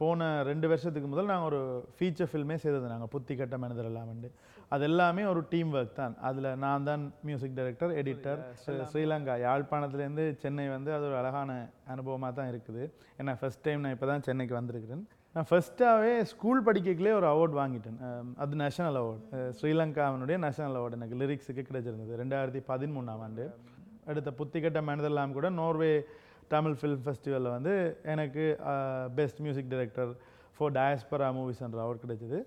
போன ரெண்டு வருஷத்துக்கு முதல் நாங்கள் ஒரு ஃபீச்சர் ஃபில்மே செய்தது நாங்கள் புத்தி கட்ட மனிதர் எல்லாமே அது எல்லாமே ஒரு டீம் ஒர்க் தான். அதில் நான் தான் மியூசிக் டைரக்டர் எடிட்டர் ஸ்ரீலங்கா யாழ்ப்பாணத்துலேருந்து சென்னை வந்து அது ஒரு அழகான அனுபவமாக தான் இருக்குது. ஏன்னா ஃபர்ஸ்ட் டைம் நான் இப்போ தான் சென்னைக்கு வந்திருக்கிறேன். நான் ஃபஸ்ட்டாகவே ஸ்கூல் படிக்கக்குள்ளே ஒரு அவார்ட் வாங்கிட்டேன். அது நேஷனல் அவார்ட் ஸ்ரீலங்காவினுடைய நேஷனல் அவார்டு எனக்கு லிரிக்ஸுக்கு கிடைச்சிருந்தது. ரெண்டாயிரத்தி பதிமூணாம் ஆண்டு. அடுத்த புத்திகட்ட மனிதெல்லாம் கூட நோர்வே தமிழ் ஃபிலிம் ஃபெஸ்டிவலில் வந்து எனக்கு best music director for diaspora movies என்ற அவார்ட் கிடைச்சிது.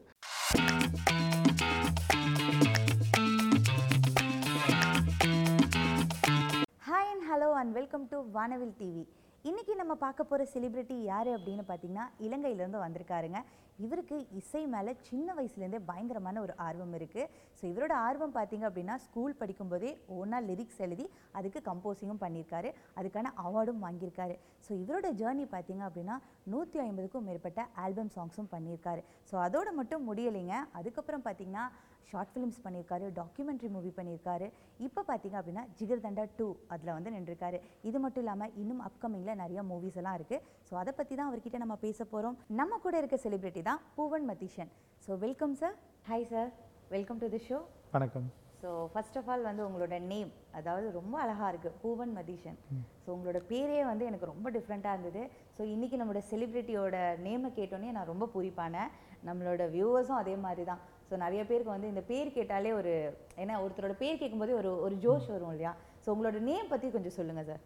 Hi and hello and welcome to Vaanavil TV இன்றைக்கி நம்ம பார்க்க போகிற செலிப்ரிட்டி யார் அப்படின்னு பார்த்தீங்கன்னா இலங்கையிலேருந்து வந்திருக்காருங்க. இவருக்கு இசை மேலே சின்ன வயசுலேருந்தே பயங்கரமான ஒரு ஆர்வம் இருக்குது ஸோ இவரோட ஆர்வம் பார்த்தீங்க அப்படின்னா ஸ்கூல் படிக்கும்போதே ஒன்றா லிரிக்ஸ் எழுதி அதுக்கு கம்போசிங்கும் பண்ணியிருக்காரு. அதுக்கான அவார்டும் வாங்கியிருக்காரு. ஸோ இவரோட ஜேர்னி பார்த்தீங்க அப்படின்னா நூற்றி ஐம்பதுக்கும் மேற்பட்ட ஆல்பம் சாங்ஸும் பண்ணியிருக்காரு. ஸோ அதோடு மட்டும் முடியலைங்க. அதுக்கப்புறம் பார்த்தீங்கன்னா ஷார்ட் ஃபிலிம்ஸ் பண்ணியிருக்காரு டாக்குமெண்ட்ரி மூவி பண்ணியிருக்காரு. இப்போ பார்த்தீங்க அப்படின்னா ஜிகர் தண்டா டூ அதில் வந்து நின்றுருக்காரு. இது மட்டும் இல்லாமல் இன்னும் அப்கமிங்கில் நிறைய மூவிஸ் எல்லாம் இருக்குது ஸோ அதை பற்றி தான் அவர்கிட்ட நம்ம பேச போகிறோம் நம்ம கூட இருக்க செலிபிரிட்டி தான் Poovan Madheeshan. So welcome sir hi sir welcome to the show வணக்கம். ஸோ ஃபர்ஸ்ட் ஆஃப் ஆல் வந்து உங்களோட நேம் அதாவது ரொம்ப அழகாக இருக்குது பூவன் மதீஷன். ஸோ உங்களோட பேரே வந்து எனக்கு ரொம்ப டிஃப்ரெண்ட்டாக இருந்தது. ஸோ இன்றைக்கி நம்மளோட செலிப்ரிட்டியோட நேமை கேட்டோன்னே நான் ரொம்ப பூரிப்பானேன். நம்மளோட வியூவர்ஸும் அதே மாதிரி தான். ஸோ நிறைய பேருக்கு வந்து இந்த பேர் கேட்டாலே ஒரு ஏன்னா ஒருத்தரோட பேர் கேட்கும்போதே ஒரு ஒரு ஜோஷ் வரும் இல்லையா? ஸோ உங்களோட நேம் பற்றி கொஞ்சம் சொல்லுங்கள் சார்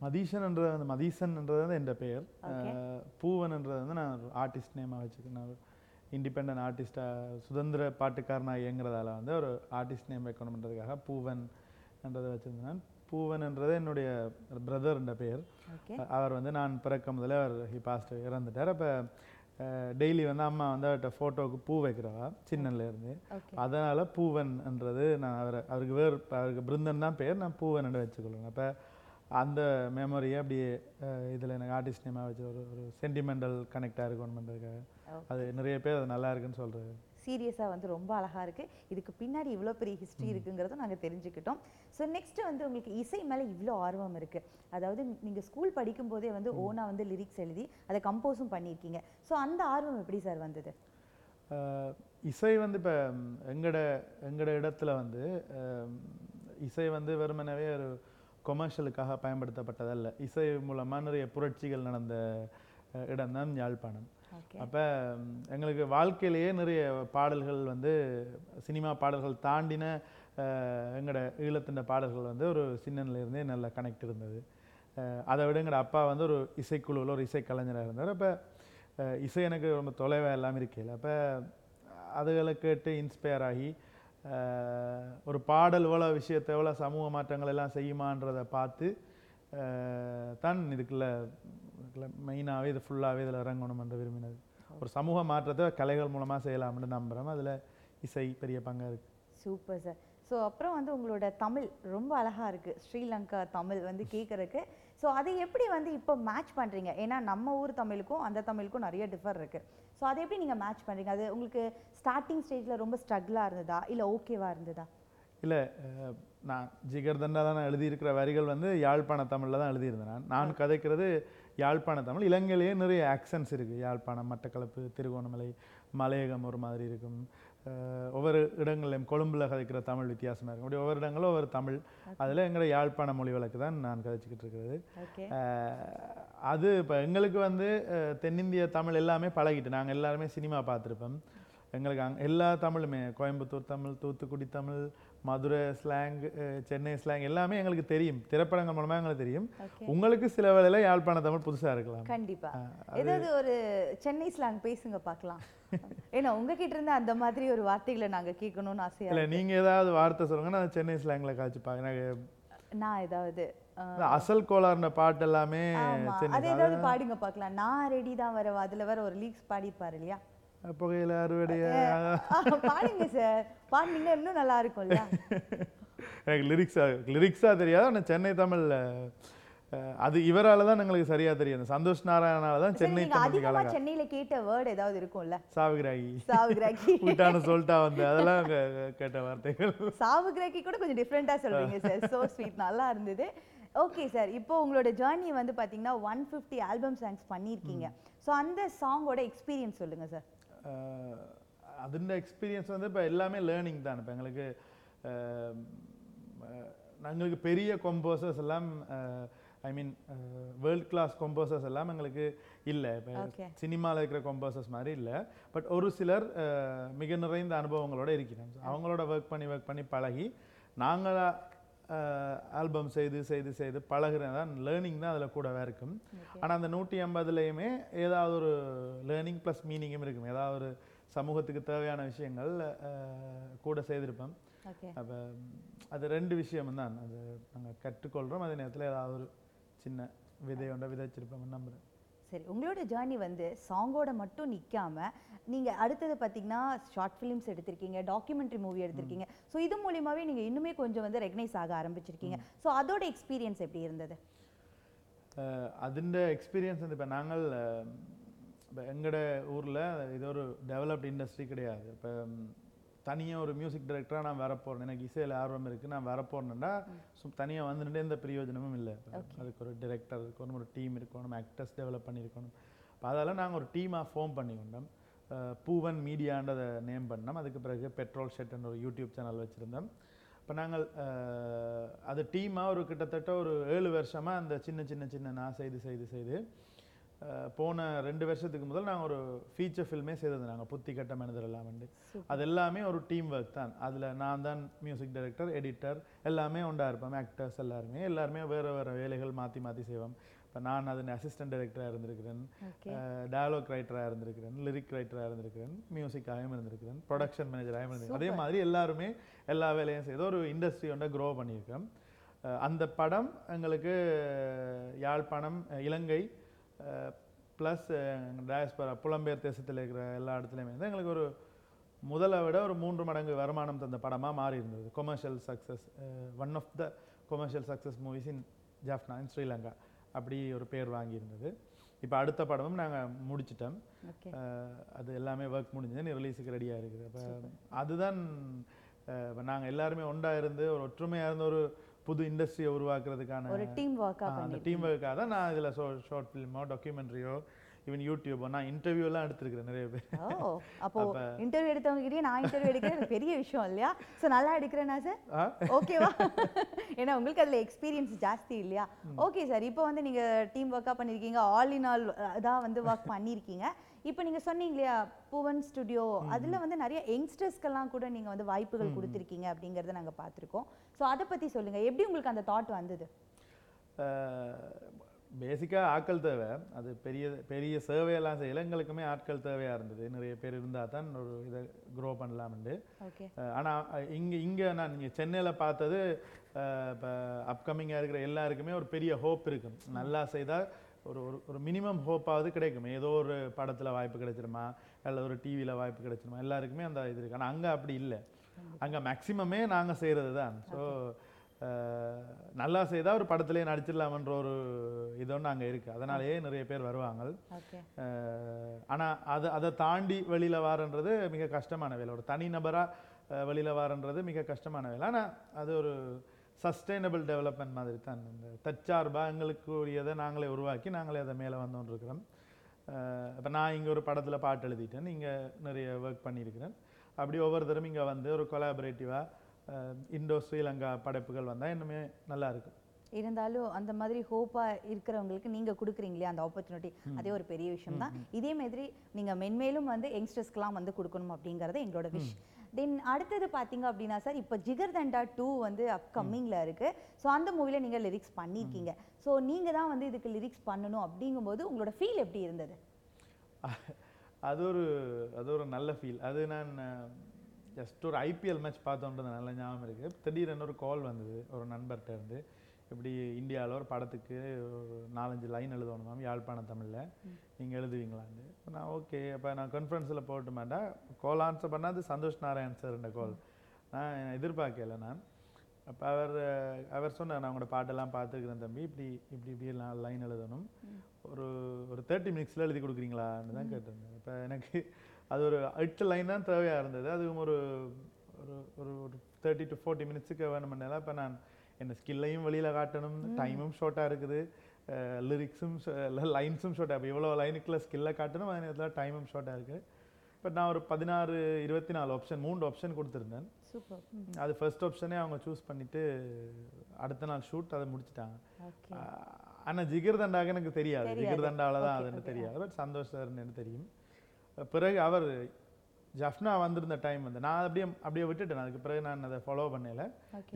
மதீஷன்ன்றது வந்து மதீசன்ன்றது வந்து என் பெயர் அஹ் பூவன்ன்றது வந்து நான் ஒரு ஆர்டிஸ்ட் நேமாக வச்சுக்கேன் நான் இண்டிபெண்ட் ஆர்டிஸ்டாக சுதந்திர பாட்டுக்காரனாக இயங்குறதால வந்து ஒரு ஆர்டிஸ்ட் நேம் வைக்கணுன்றதுக்காக பூவன் என்றதை வச்சுருந்தேன் பூவன்ன்றது என்னுடைய பிரதர்ன்ற பெயர் ஓகே அவர் வந்து நான் பிறக்க முதல்ல அவர் ஹி பாஸ்ட் இறந்துட்டார். அப்போ டெய்லி வந்து அம்மா வந்து அவர்கிட்ட ஃபோட்டோவுக்கு பூ வைக்கிறவா சின்னன்ல இருந்து ஓகே. அதனால் பூவன்ன்றது நான் அவரை அவருக்கு வேறு அவருக்கு பிருந்தன் தான் பேர் நான் பூவன் வச்சுக்கொள்ளுங்க அப்போ அந்த மெமரியை அப்படியே இதில் எனக்கு ஆர்டிஸ்ட் நேமாக வச்சு ஒரு ஒரு சென்டிமெண்டல் கனெக்டாக இருக்கணுன்றதுக்காக அது நிறைய பேர் அது நல்லா இருக்குன்னு சொல்கிறது சீரியஸாக வந்து ரொம்ப அழகாக இருக்குது இதுக்கு பின்னாடி இவ்வளோ பெரிய ஹிஸ்ட்ரி இருக்குங்கிறதும் நாங்கள் தெரிஞ்சுக்கிட்டோம். ஸோ நெக்ஸ்ட் வந்து உங்களுக்கு இசை மேலே இவ்வளோ ஆர்வம் இருக்குது அதாவது நீங்கள் ஸ்கூல் படிக்கும்போதே வந்து ஓனா வந்து லிரிக்ஸ் எழுதி அதை கம்போஸும் பண்ணியிருக்கீங்க. ஸோ அந்த ஆர்வம் எப்படி சார் வந்தது? இசை வந்து இப்போ எங்கட எங்கட இடத்துல வந்து இசை வந்து வெறுமனவே ஒரு கொமர்ஷியலுக்காக பயன்படுத்தப்பட்டதல்ல. இசை மூலமாக நிறைய புரட்சிகள் நடந்த இடம்தான் யாழ்ப்பாணம். அப்போ எங்களுக்கு வாழ்க்கையிலேயே நிறைய பாடல்கள் வந்து சினிமா பாடல்கள் தாண்டின எங்களோட ஈழத்தின் பாடல்கள் வந்து ஒரு சின்னன்லேருந்தே நல்லா நல்ல கனெக்ட் இருந்தது. அதை விட எங்களோட அப்பா வந்து ஒரு இசைக்குழுவில் ஒரு இசைக்கலைஞராக இருந்தார். அப்போ இசை எனக்கு ரொம்ப தொலைவாக எல்லாம் இருக்கையில். அப்போ அதுகளை கேட்டு இன்ஸ்பயர் ஆகி ஒரு பாடல் எவ்வளோ விஷயத்தை எவ்வளோ சமூக மாற்றங்கள் எல்லாம் செய்யுமான்றதை பார்த்து தான் இதுக்குள்ள இதுக்குள்ள மெயினாகவே இது ஃபுல்லாகவே இதில் இறங்கணும் என்று விரும்பினது. ஒரு சமூக மாற்றத்தை கலைகள் மூலமாக செய்யலாம்னு நம்புகிறோம் அதில் இசை பெரிய பங்காக இருக்குது சூப்பர் சார். ஸோ அப்புறம் வந்து உங்களோட தமிழ் ரொம்ப அழகாக இருக்குது ஸ்ரீலங்கா தமிழ் வந்து கேட்குறக்கு ஸோ அதை எப்படி வந்து இப்போ மேட்ச் பண்ணுறீங்க ஏன்னா நம்ம ஊர் தமிழுக்கும் அந்த தமிழுக்கும் நிறைய டிஃபர் இருக்குது ஸோ அதை எப்படி நீங்கள் மேட்ச் பண்ணுறீங்க அது உங்களுக்கு ஸ்டார்டிங் ஸ்டேஜில் ரொம்ப ஸ்ட்ரகிளாக இருந்ததா? இல்லை ஓகேவா இருந்ததா? இல்லை நான் ஜிகர் தண்டா தான் எழுதியிருக்கிற வரிகள் வந்து யாழ்ப்பாண தமிழில் தான் எழுதியிருந்தேன் நான். நான் கதைக்கிறது யாழ்ப்பாண தமிழ் இலங்கையிலேயே நிறைய ஆக்சன்ஸ் இருக்குது யாழ்ப்பாணம் மட்டக்களப்பு திருகோணமலை மலையகம் ஒரு மாதிரி இருக்கும். ஒவ்வொரு இடங்கள்லையும் கொழும்புல கதைக்கிற தமிழ் வித்தியாசமாக இருக்கும். அப்படி ஒவ்வொரு இடங்களும் ஒவ்வொரு தமிழ். அதில் எங்களோட யாழ்ப்பாண மொழி வழக்கு தான் நான் கதைச்சிக்கிட்டு இருக்கிறது. அது இப்போ எங்களுக்கு வந்து தென்னிந்திய தமிழ் எல்லாமே பழகிட்டு நாங்கள் எல்லாருமே சினிமா பார்த்துருப்போம். எங்களுக்கு அங் எல்லா தமிழுமே கோயம்புத்தூர் தமிழ் தூத்துக்குடி தமிழ் மதுரை ஸ்லாங் சென்னை ஸ்லாங் எல்லாமே எங்களுக்கு தெரியும். திரைப்படங்கள் மூலமாக எங்களுக்கு தெரியும். உங்களுக்கு சில வேளையில யாழ்ப்பாண தமிழ் புதுசாக இருக்கலாம். கண்டிப்பா. அஹ், ஏதாவது ஒரு சென்னை ஸ்லாங் பேசுங்க பார்க்கலாம். ஏன்னா உங்ககிட்ட இருந்து அந்த மாதிரி ஒரு வார்த்தைகளை நாங்க கேட்கணும்னு ஆசையா இல்லை நீங்கள் ஏதாவது வார்த்தை சொல்லுங்க நான் சென்னை ஸ்லாங்கில் காய்ச்சிப்பாங்க எனக்கு நான் ஏதாவது அசல் கோளாறுன பாட்டு எல்லாமே அது ஏதாவது பாடுங்க பார்க்கலாம். நான் ரெடி தான் வரவா அதுல வேற ஒரு லீக்ஸ் பாடிப்பாரு இல்லையா? புகையில அறுவடைய. பாடுங்க சார் பாடுனீங்கன்னா இன்னும் நல்லா இருக்கும் எனக்கு லிரிக்ஸாக லிரிக்ஸாக தெரியாது. ஆனால் சென்னை தமிழில் அது இவரால தான் எங்களுக்கு சரியா தெரியும். சந்தோஷ் நாராயணால தான் சென்னை அதிகமா சென்னையில கேட்ட வேர்டு ஏதாவது இருக்கும்ல? சாவுகிராகி. சாவுகிராக்கி விட்டான்னு சொல்லிட்டா வந்து அதெல்லாம் கேட்ட வார்த்தைகள். சாவுகிராக்கி கூட கொஞ்சம் டிஃப்ரெண்ட்டாக சொல்றீங்க சார் சோ ஸ்வீட் நல்லா இருந்தது. ஓகே சார் இப்போ உங்களோட ஜேர்னி வந்து பார்த்தீங்கன்னா ஒன் ஃபிஃப்டி ஆல்பம் சாங்ஸ் பண்ணியிருக்கீங்க. ஸோ அந்த சாங்கோட எக்ஸ்பீரியன்ஸ் சொல்லுங்க சார் അതിൻ്റെ எக்ஸ்பீரியன்ஸ் வந்து இப்போ எல்லாமே லேர்னிங் தான் இப்போ எங்களுக்கு அஹ், அஹ், எங்களுக்கு பெரிய கொம்போசர்ஸ் எல்லாம் ஐ மீன் வேர்ல்ட் கிளாஸ் கொம்போசர்ஸ் எல்லாம் எங்களுக்கு இல்லை இப்போ Okay. சினிமாவில் இருக்கிற கொம்போசர்ஸ் மாதிரி இல்லை பட் ஒரு சிலர் அஹ், மிக நிறைந்த அனுபவங்களோட இருக்கிறோம் அவங்களோட ஒர்க் பண்ணி ஒர்க் பண்ணி பழகி நாங்களா ஆல்பம் செய்து செய்து செய்து பழகுறது தான் லேர்னிங் தான் அதில் கூடவே இருக்கும் ஆனால் அந்த நூற்றி ஐம்பதுலேயுமே ஏதாவது ஒரு லேர்னிங் ப்ளஸ் மீனிங்கும் இருக்கும். ஏதாவது ஒரு சமூகத்துக்கு தேவையான விஷயங்கள் கூட செய்திருப்போம் அப்போ அது ரெண்டு விஷயம் தான் அது நாங்கள் கற்றுக்கொள்கிறோம் அதே நேரத்தில் ஏதாவது ஒரு சின்ன விதை ஒன்றை விதைச்சிருப்போம் நம்புகிறேன் சரி உங்களோட ஜேர்னி வந்து சாங்கோட மட்டும் நிக்காம நீங்க அடுத்தது பார்த்தீங்கன்னா ஷார்ட் ஃபிலிம்ஸ் எடுத்திருக்கீங்க டாக்குமெண்ட்ரி மூவி எடுத்திருக்கீங்க ஸோ இது மூலியமாவே நீங்க இன்னுமே கொஞ்சம் வந்து ரெகனைஸ் ஆக ஆரம்பிச்சிருக்கீங்க ஸோ அதோட எக்ஸ்பீரியன்ஸ் எப்படி இருந்தது അതിൻ്റെ எக்ஸ்பீரியன்ஸ் வந்து இப்போ நாங்கள் இப்போ எங்களோட ஊரில் இது ஒரு டெவலப்ட் இண்டஸ்ட்ரி கிடையாது இப்போ தனியாக ஒரு மியூசிக் டைரக்டராக நான் வரப்போறேன் எனக்கு இசையில் ஆர்வம் இருக்குது நான் வரப்போறேன்னா தனியாக வந்துட்டு எந்த பிரயோஜனமும் இல்லை. அதுக்கு ஒரு டிரெக்டர் இருக்கணும் ஒரு டீம் இருக்கணும் ஆக்டர்ஸ் டெவலப் பண்ணியிருக்கணும். அப்போ அதெல்லாம் நாங்கள் ஒரு டீமாக ஃபார்ம் பண்ணி கொண்டோம் பூவன் மீடியான்றதை நேம் பண்ணோம். அதுக்கு பிறகு பெட்ரோல் ஷெட்னு ஒரு யூடியூப் சேனல் வச்சுருந்தோம். இப்போ நாங்கள் அது டீமாக ஒரு கிட்டத்தட்ட ஒரு ஏழு வருஷமாக அந்த சின்ன சின்ன சின்ன நான் செய்து செய்து செய்து போன ரெண்டு வருஷத்துக்கு முதல் நாங்கள் ஒரு ஃபீச்சர் ஃபில்மே செய்தது நாங்கள் புத்தி கட்ட மனிதர் எல்லாம் வந்து. அது எல்லாமே ஒரு டீம் ஒர்க் தான். அதில் நான் தான் மியூசிக் டைரக்டர் எடிட்டர் எல்லாமே உண்டா இருப்போம் ஆக்டர்ஸ் எல்லாருமே. எல்லாருமே வேறு வேறு வேலைகள் மாற்றி மாற்றி செய்வோம். இப்போ நான் அதில் அசிஸ்டன்ட் டைரக்டராக இருந்திருக்கிறேன். டயலாக் ரைட்டராக இருந்திருக்கிறேன். லிரிக் ரைட்டராக இருந்திருக்கிறேன். மியூசிக்காகவும் இருந்திருக்கிறேன். ப்ரொடக்ஷன் மேனேஜராகவும் இருந்திருக்கேன் அதே மாதிரி எல்லாருமே எல்லா வேலையும் செய்து ஒரு இண்டஸ்ட்ரி ஒன்றை க்ரோ பண்ணியிருக்கேன் அந்த படம் எங்களுக்கு யாழ்ப்பாணம் இலங்கை ப்ளஸ் டயஸ்பரா புலம்பெயர் தேசத்தில் இருக்கிற எல்லா இடத்துலையுமே வந்து எங்களுக்கு ஒரு முதலை விட ஒரு மூன்று மடங்கு வருமானம் தந்த படமாக மாறி இருந்தது. Commercial success one of the commercial success movies in Jaffna in Sri Lanka அப்படி ஒரு பேர் வாங்கியிருந்தது இப்போ அடுத்த படமும் நாங்கள் முடிச்சிட்டோம். அது எல்லாமே ஒர்க் முடிஞ்சது. ரிலீஸுக்கு ரெடியாக இருக்குது. அப்போ அதுதான் நாங்கள் எல்லாருமே ஒன்றா இருந்து ஒரு ஒற்றுமையாக இருந்து ஒரு புது இண்டஸ்ட்ரியை உருவாக்குறதுக்கான ஒரு டீம் ஒர்க்கா ஆ, அந்த டீம் ஒர்க்காக தான் நான் இதில் ஷோ ஷார்ட் ஃபிலிமோ டாக்குமெண்ட்ரியோ ஈவன் யூடியூபோ நான் இன்டர்வியூலாம் எடுத்திருக்கிறேன் நிறைய பேர். ஓ அப்போ இன்டர்வியூ எடுத்தவங்க கிட்டயே நான் இன்டர்வியூ எடுக்கிறது பெரிய விஷயம் இல்லையா? ஸோ நல்லா எடுக்கிறேனா சார்? ஓகேவா ஏன்னா உங்களுக்கு அதுல எக்ஸ்பீரியன்ஸ் ஜாஸ்தி இல்லையா? ஓகே சார் இப்போ வந்து நீங்க டீம் ஒர்க்கா பண்ணிருக்கீங்க. ஆல் இன் ஆல் தான் வந்து ஒர்க் பண்ணிருக்கீங்க. இப்போ நீங்க சொன்னீங்க இல்லையா புவன் ஸ்டுடியோ அதுல வந்து நிறைய யங்ஸ்டர்ஸ்க்கெல்லாம் கூட நீங்க வந்து வாய்ப்புகள் கொடுத்துருக்கீங்க அப்படிங்கறத நாங்க பார்த்திருக்கோம். ஸோ அதை பத்தி சொல்லுங்க. எப்படி உங்களுக்கு அந்த தாட் வந்தது? பேசிக்காக ஆட்கள் தேவை. அது பெரிய பெரிய சேவையெல்லாம் செய்யல எங்களுக்குமே ஆட்கள் தேவையாக இருந்தது. நிறைய பேர் இருந்தால் தான் ஒரு இதை க்ரோ பண்ணலாம்னு ஓகே ஆனால் இங்கே இங்கே நான் இங்கே சென்னையில் பார்த்தது இப்போ அப்கமிங்காக இருக்கிற எல்லாருக்குமே ஒரு பெரிய ஹோப் இருக்கும் நல்லா செய்தால் ஒரு ஒரு ஒரு மினிமம் ஹோப்பாவது கிடைக்கும். ஏதோ ஒரு படத்தில் வாய்ப்பு கிடைச்சிருமா? அல்ல ஒரு டிவியில் வாய்ப்பு கிடைச்சிருமா? எல்லாருக்குமே அந்த இது இருக்கு. ஆனால் அங்கே அப்படி இல்லை. அங்கே மேக்ஸிமமே நாங்கள் செய்கிறது தான் ஸோ நல்லா செய்தால் ஒரு படத்திலே நடிச்சிடலாமன்ற ஒரு இதொன்று அங்கே இருக்குது அதனாலேயே நிறைய பேர் வருவாங்க. ஆனால் அதை அதை தாண்டி வெளியில் வாரன்றது மிக கஷ்டமான வேலை. ஒரு தனிநபராக வெளியில் வாரன்றது மிக கஷ்டமான வேலை. ஆனால் அது ஒரு சஸ்டைனபிள் டெவலப்மெண்ட் மாதிரி தான் இந்த தற்சார்பாக எங்களுக்கு உரியதை நாங்களே உருவாக்கி நாங்களே அதை மேலே வந்தோன்னு இருக்கிறோம் இப்போ நான் இங்கே ஒரு படத்தில் பாட்டு எழுதிட்டேன். இங்கே நிறைய ஒர்க் பண்ணியிருக்கிறேன். அப்படி ஒவ்வொருத்தரும் இங்கே வந்து ஒரு கொலாபரேட்டிவாக இண்டோ ஸ்ரீலங்கா படைப்புகள் வந்தால் இன்னுமே நல்லா இருக்கும். இருந்தாலும் அந்த மாதிரி ஹோப்பா இருக்கிறவங்களுக்கு நீங்க கொடுக்குறீங்க இல்லையா அந்த ஆப்பர்ச்சுனிட்டி அதே ஒரு பெரிய விஷயம் தான் இதே மாதிரி நீங்க மென்மேலும் வந்து யங்ஸ்டர்ஸ்க்குலாம் வந்து கொடுக்கணும் அப்படிங்கறது எங்களோட விஷ் தென் அடுத்தது பாத்தீங்க அப்படின்னா சார் இப்போ ஜிகர் தண்டா டூ வந்து அப்கமிங்ல இருக்கு. ஸோ அந்த மூவில நீங்க லிரிக்ஸ் பண்ணியிருக்கீங்க ஸோ நீங்க தான் வந்து இதுக்கு லிரிக்ஸ் பண்ணணும் அப்படிங்கும்போது உங்களோட ஃபீல் எப்படி இருந்தது? அது ஒரு அது ஒரு நல்ல ஃபீல் அது நான் ஜஸ்ட் ஒரு ஐபிஎல் மேட்ச் பார்த்தோன்றது நல்ல ஞாபகம் இருக்குது திடீர்னு ஒரு கால் வந்தது ஒரு நண்பர்கிட்ட இருந்து. இப்படி இந்தியாவில் ஒரு படத்துக்கு ஒரு நாலஞ்சு லைன் எழுதணும் மேம் யாழ்ப்பாணம் தமிழில். நீங்கள் எழுதுவீங்களான்னு நான் ஓகே அப்போ நான் கான்ஃபரன்ஸில் போட்டு மாட்டேன் கால் ஆன்சர் பண்ணால் அது சந்தோஷ் நாராயண் சார் இந்த கால் நான் எதிர்பார்க்கல நான். அப்போ அவர் அவர் சொன்னார் நான் உங்களோட பாட்டெல்லாம் பார்த்துருக்குறேன் தம்பி. இப்படி இப்படி இப்படி எல்லாம் லைன் எழுதணும். ஒரு ஒரு தேர்ட்டி மினிட்ஸில் எழுதி கொடுக்குறீங்களான்னு தான் கேட்டிருந்தேன் இப்போ எனக்கு அது ஒரு எட்டு லைன் தான் தேவையாக இருந்தது. அதுவும் ஒரு ஒரு ஒரு ஒரு தேர்ட்டி டு ஃபோர்ட்டி மினிட்ஸுக்கு வேணுமென்னால இப்போ நான் என்ன ஸ்கில்லையும் வெளியில் காட்டணும். டைமும் ஷார்ட்டாக இருக்குது. லிரிக்ஸும் லைன்ஸும் ஷார்ட்டாக இப்போ இவ்வளோ லைனுக்குள்ள ஸ்கில்லை காட்டணும் அதே நேரத்தில் டைமும் ஷார்ட்டாக இருக்குது பட் நான் ஒரு பதினாறு இருபத்தி நாலு ஆப்ஷன் மூன்று ஆப்ஷன் கொடுத்துருந்தேன். சூப்பர் அது ஃபர்ஸ்ட் ஆப்ஷனே அவங்க சூஸ் பண்ணிட்டு அடுத்த நாள் ஷூட் அதை முடிச்சிட்டாங்க. ஓகே ஆனா ஜிகர் தண்டாக எனக்கு தெரியாது. ஜிகர் தண்டாவில் தான் அதுன்னு. தெரியாது. பட் சந்தோஷ் சார்னு தெரியும். பிறகு அவர் ஜஃப்னா வந்திருந்த டைம் வந்து நான் அப்படியே அப்படியே விட்டுட்டேன். அதுக்கு பிறகு நான் அதை ஃபாலோ பண்ணல.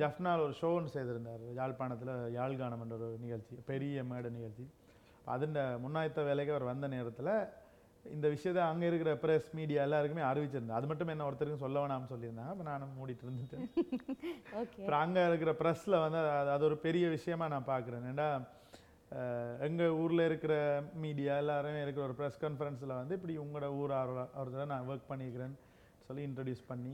ஜஃப்னால் ஒரு ஷோ ஒன்று செய்திருந்தார். யாழ்ப்பாணத்தில் யாழ்கானம் என்ற ஒரு நிகழ்ச்சி பெரிய மேடை நிகழ்ச்சி. அதுண்ட முன்னாயத்த வேலைக்கு அவர் வந்த நேரத்தில் இந்த விஷயத்தை அங்கே இருக்கிற ப்ரெஸ் மீடியா எல்லாருக்குமே அறிவிச்சிருந்தேன் அது மட்டும் என்ன ஒருத்தருக்கும் சொல்ல வேணாம்னு சொல்லியிருந்தாங்க. அப்போ நானும் மூடிட்டு இருந்துட்டேன். அப்புறம் அங்கே இருக்கிற ப்ரெஸ்ஸில் வந்து அது அது ஒரு பெரிய விஷயமா நான் பார்க்குறேன். ஏன்னா எங்கள் ஊரில் இருக்கிற மீடியா எல்லாருமே இருக்கிற ஒரு ப்ரெஸ் கான்ஃபரன்ஸில் வந்து இப்படி உங்களோட ஊர் ஒருத்தர் நான் ஒர்க் பண்ணிக்கிறேன்னு சொல்லி இன்ட்ரடியூஸ் பண்ணி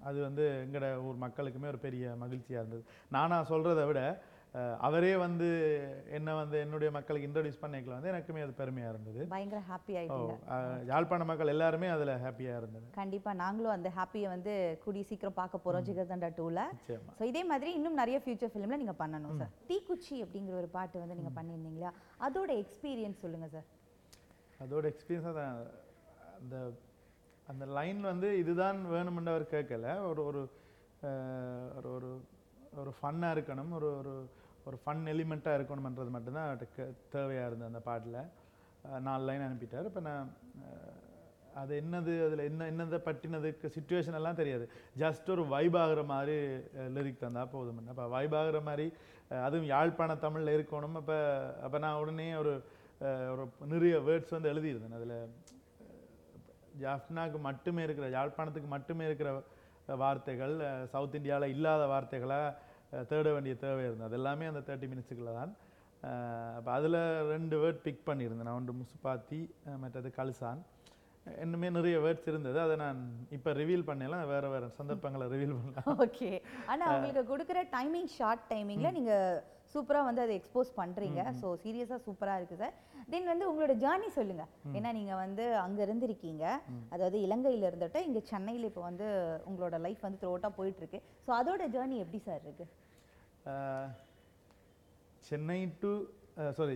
அது வந்து எங்களோட ஊர் மக்களுக்குமே ஒரு பெரிய மகிழ்ச்சியாக இருந்தது. நானாக சொல்கிறத விட அவரே வந்து என்ன வந்து என்னுடைய மக்களுக்கு இன்ட்ரடியூஸ் பண்ணிக்கல வந்து எனக்குமே அது பெருமையாக இருந்தது. பயங்கர ஹாப்பி அஹ், யாழ்ப்பாண மக்கள் எல்லாருமே அதில் ஹாப்பியாக இருந்தது. கண்டிப்பா நாங்களும் அந்த ஹாப்பியை வந்து கூடி சீக்கிரம் பார்க்க போறோம் ஜிகர்தண்டா நிச்சயமா. ஸோ இதே மாதிரி இன்னும் நிறைய ஃபியூச்சர் ஃபிலிம்ல நீங்க பண்ணணும் சார் தீக்குச்சி அப்படிங்கிற ஒரு பாட்டு வந்து நீங்க பண்ணியிருந்தீங்களா? அதோட எக்ஸ்பீரியன்ஸ் சொல்லுங்க சார் அதோட எக்ஸ்பீரியன்ஸாக தான் அந்த அந்த லைன் வந்து இதுதான் வேணுமென்று அவர் கேட்கல. ஒரு ஒரு ஒரு ஒரு ஃபன்னாக இருக்கணும். ஒரு ஒரு ஒரு ஃபன் எலிமெண்ட்டாக இருக்கணுமன்றது மட்டும்தான் அவர்கிட்ட தேவையாக இருந்தது அந்த பாட்டில். நாலு லைன் அனுப்பிட்டார். இப்போ நான் அது என்னது அதில் என்ன என்னதை பற்றினதுக்கு சுச்சுவேஷன் எல்லாம் தெரியாது. ஜஸ்ட் ஒரு வைப் ஆகிற மாதிரி லிரிக் தந்தால் போதும். அப்போ வைப் ஆகுற மாதிரி அதுவும் யாழ்ப்பாண தமிழில் இருக்கணும். அப்போ அப்போ நான் உடனே ஒரு ஒரு நிறைய வேர்ட்ஸ் வந்து எழுதியிருந்தேன். அதில் ஜாஃப்னாக்கு மட்டுமே இருக்கிற யாழ்ப்பாணத்துக்கு மட்டுமே இருக்கிற வார்த்தைகள் சவுத் இந்தியாவில் இல்லாத வார்த்தைகளாக தேட வேண்டிய தேவை இருந்தது. அது எல்லாமே அந்த தேர்ட்டி மினிட்ஸுக்குள்ள தான். அப்போ அதில் ரெண்டு வேர்ட் பிக் பண்ணியிருந்தேன். நான் ஒன்று முசுப்பாத்தி மற்றது கல்சான். இன்னுமே நிறைய வேர்ட்ஸ் இருந்தது. அதை நான் இப்போ ரிவீல் பண்ணலாம் வேற வேற சந்தர்ப்பங்களை ரிவீல் பண்ணலாம். ஓகே ஆனா உங்களுக்கு கொடுக்குற டைமிங் ஷார்ட் டைமிங்ல நீங்க சூப்பரா வந்து அதை எக்ஸ்போஸ் பண்றீங்க. ஸோ சீரியஸா சூப்பரா இருக்கு சார். தென் வந்து உங்களோட ஜேர்னி சொல்லுங்க. ஏன்னா நீங்க வந்து அங்க இருந்திருக்கீங்க. அதாவது இலங்கையில இருந்துட்டு இங்க சென்னையில இப்போ வந்து உங்களோட லைஃப் வந்து த்ரோட்டா போயிட்டு இருக்கு. ஸோ அதோட ஜேர்னி எப்படி சார் இருக்கு? அஹ், சென்னை டு சாரி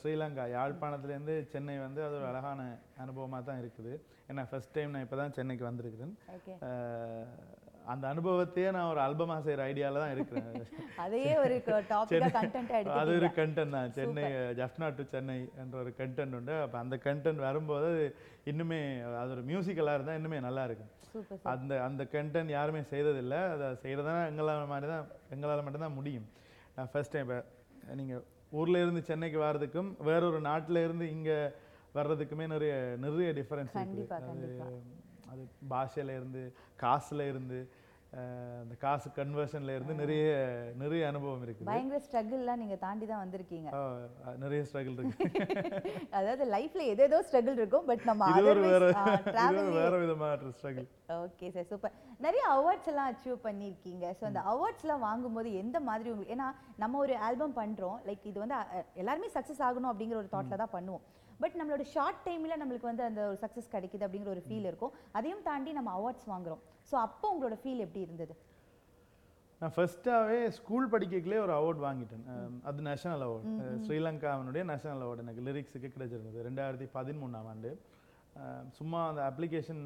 ஸ்ரீலங்கா யாழ்ப்பாணத்துலேருந்து சென்னை வந்து அது ஒரு அழகான அனுபவமாக தான் இருக்குது. ஏன்னா ஃபர்ஸ்ட் டைம் நான் இப்போ தான் சென்னைக்கு வந்திருக்கிறேன். அந்த அனுபவத்தையே நான் ஒரு ஆல்பமாக செய்கிற ஐடியாவில் தான் இருக்கிறேன். அதையே ஒரு கண்டென்ட் அது ஒரு கண்டென்ட் தான். சென்னை ஜஃப்னா டு சென்னை என்ற ஒரு கண்டென்ட் உண்டு. அப்போ அந்த கண்டென்ட் வரும்போது இன்னுமே அது ஒரு மியூசிக்கலாக இருந்தால் இன்னுமே நல்லா இருக்கும். அந்த அந்த கண்டென்ட் யாருமே செய்ததில்லை. அதை செய்கிறதுனா எங்களால் மாதிரி தான் எங்களால் மட்டும்தான் முடியும். நான் ஃபர்ஸ்ட் டைம் இப்போ நீங்கள் ஊரில் இருந்து சென்னைக்கு வர்றதுக்கும் வேறொரு நாட்டில் இருந்து இங்கே வர்றதுக்குமே நிறைய நிறைய டிஃப்ரென்ஸ் இருக்குது. அது அது பாஷையில இருந்து காசுல இருந்து அந்த காசு கன்வர்ஷன்ல இருந்து நிறைய நிறைய அனுபவம் இருக்குது. பயங்கர ஸ்ட்ரகிள்லாம் நீங்க தாண்டி தான் வந்திருக்கீங்க. நிறைய ஸ்ட்ரகிள் இருக்கு. அதாவது லைஃப்ல ஏதேதோ ஸ்ட்ரகிள் இருக்கும் பட் நம்ம இது ஒரு வேற வேற விதமான ஸ்ட்ரகிள் ஓகே சார் சூப்பர் நிறைய அவார்ட்ஸ் எல்லாம் அச்சீவ் பண்ணியிருக்கீங்க. ஸோ அந்த அவார்ட்ஸ்லாம் வாங்கும்போது எந்த மாதிரி உங்களுக்கு ஏன்னா நம்ம ஒரு ஆல்பம் பண்ணுறோம் லைக் இது வந்து எல்லாருமே சக்ஸஸ் ஆகணும் அப்படிங்கிற ஒரு தாட்டில் தான் பண்ணுவோம். பட் நம்மளோட ஷார்ட் டைமில் நம்மளுக்கு வந்து அந்த ஒரு சக்ஸஸ் கிடைக்குது அப்படிங்கிற ஒரு ஃபீல் இருக்கும். அதையும் தாண்டி நம்ம அவார்ட்ஸ் வாங்குறோம். ஸோ அப்போ உங்களோட ஃபீல் எப்படி இருந்தது? நான் ஃபர்ஸ்ட்டாகவே ஸ்கூல் படிக்கக்குள்ளே ஒரு அவார்ட் வாங்கிட்டேன். அஹ், அது நேஷனல் அவார்டு ஸ்ரீலங்காவினுடைய நேஷனல் அவார்டு எனக்கு லிரிக்ஸுக்கு கிடைச்சிருந்தது. ரெண்டாயிரத்தி பதிமூணாம் ஆண்டு. சும்மா அந்த அப்ளிகேஷன்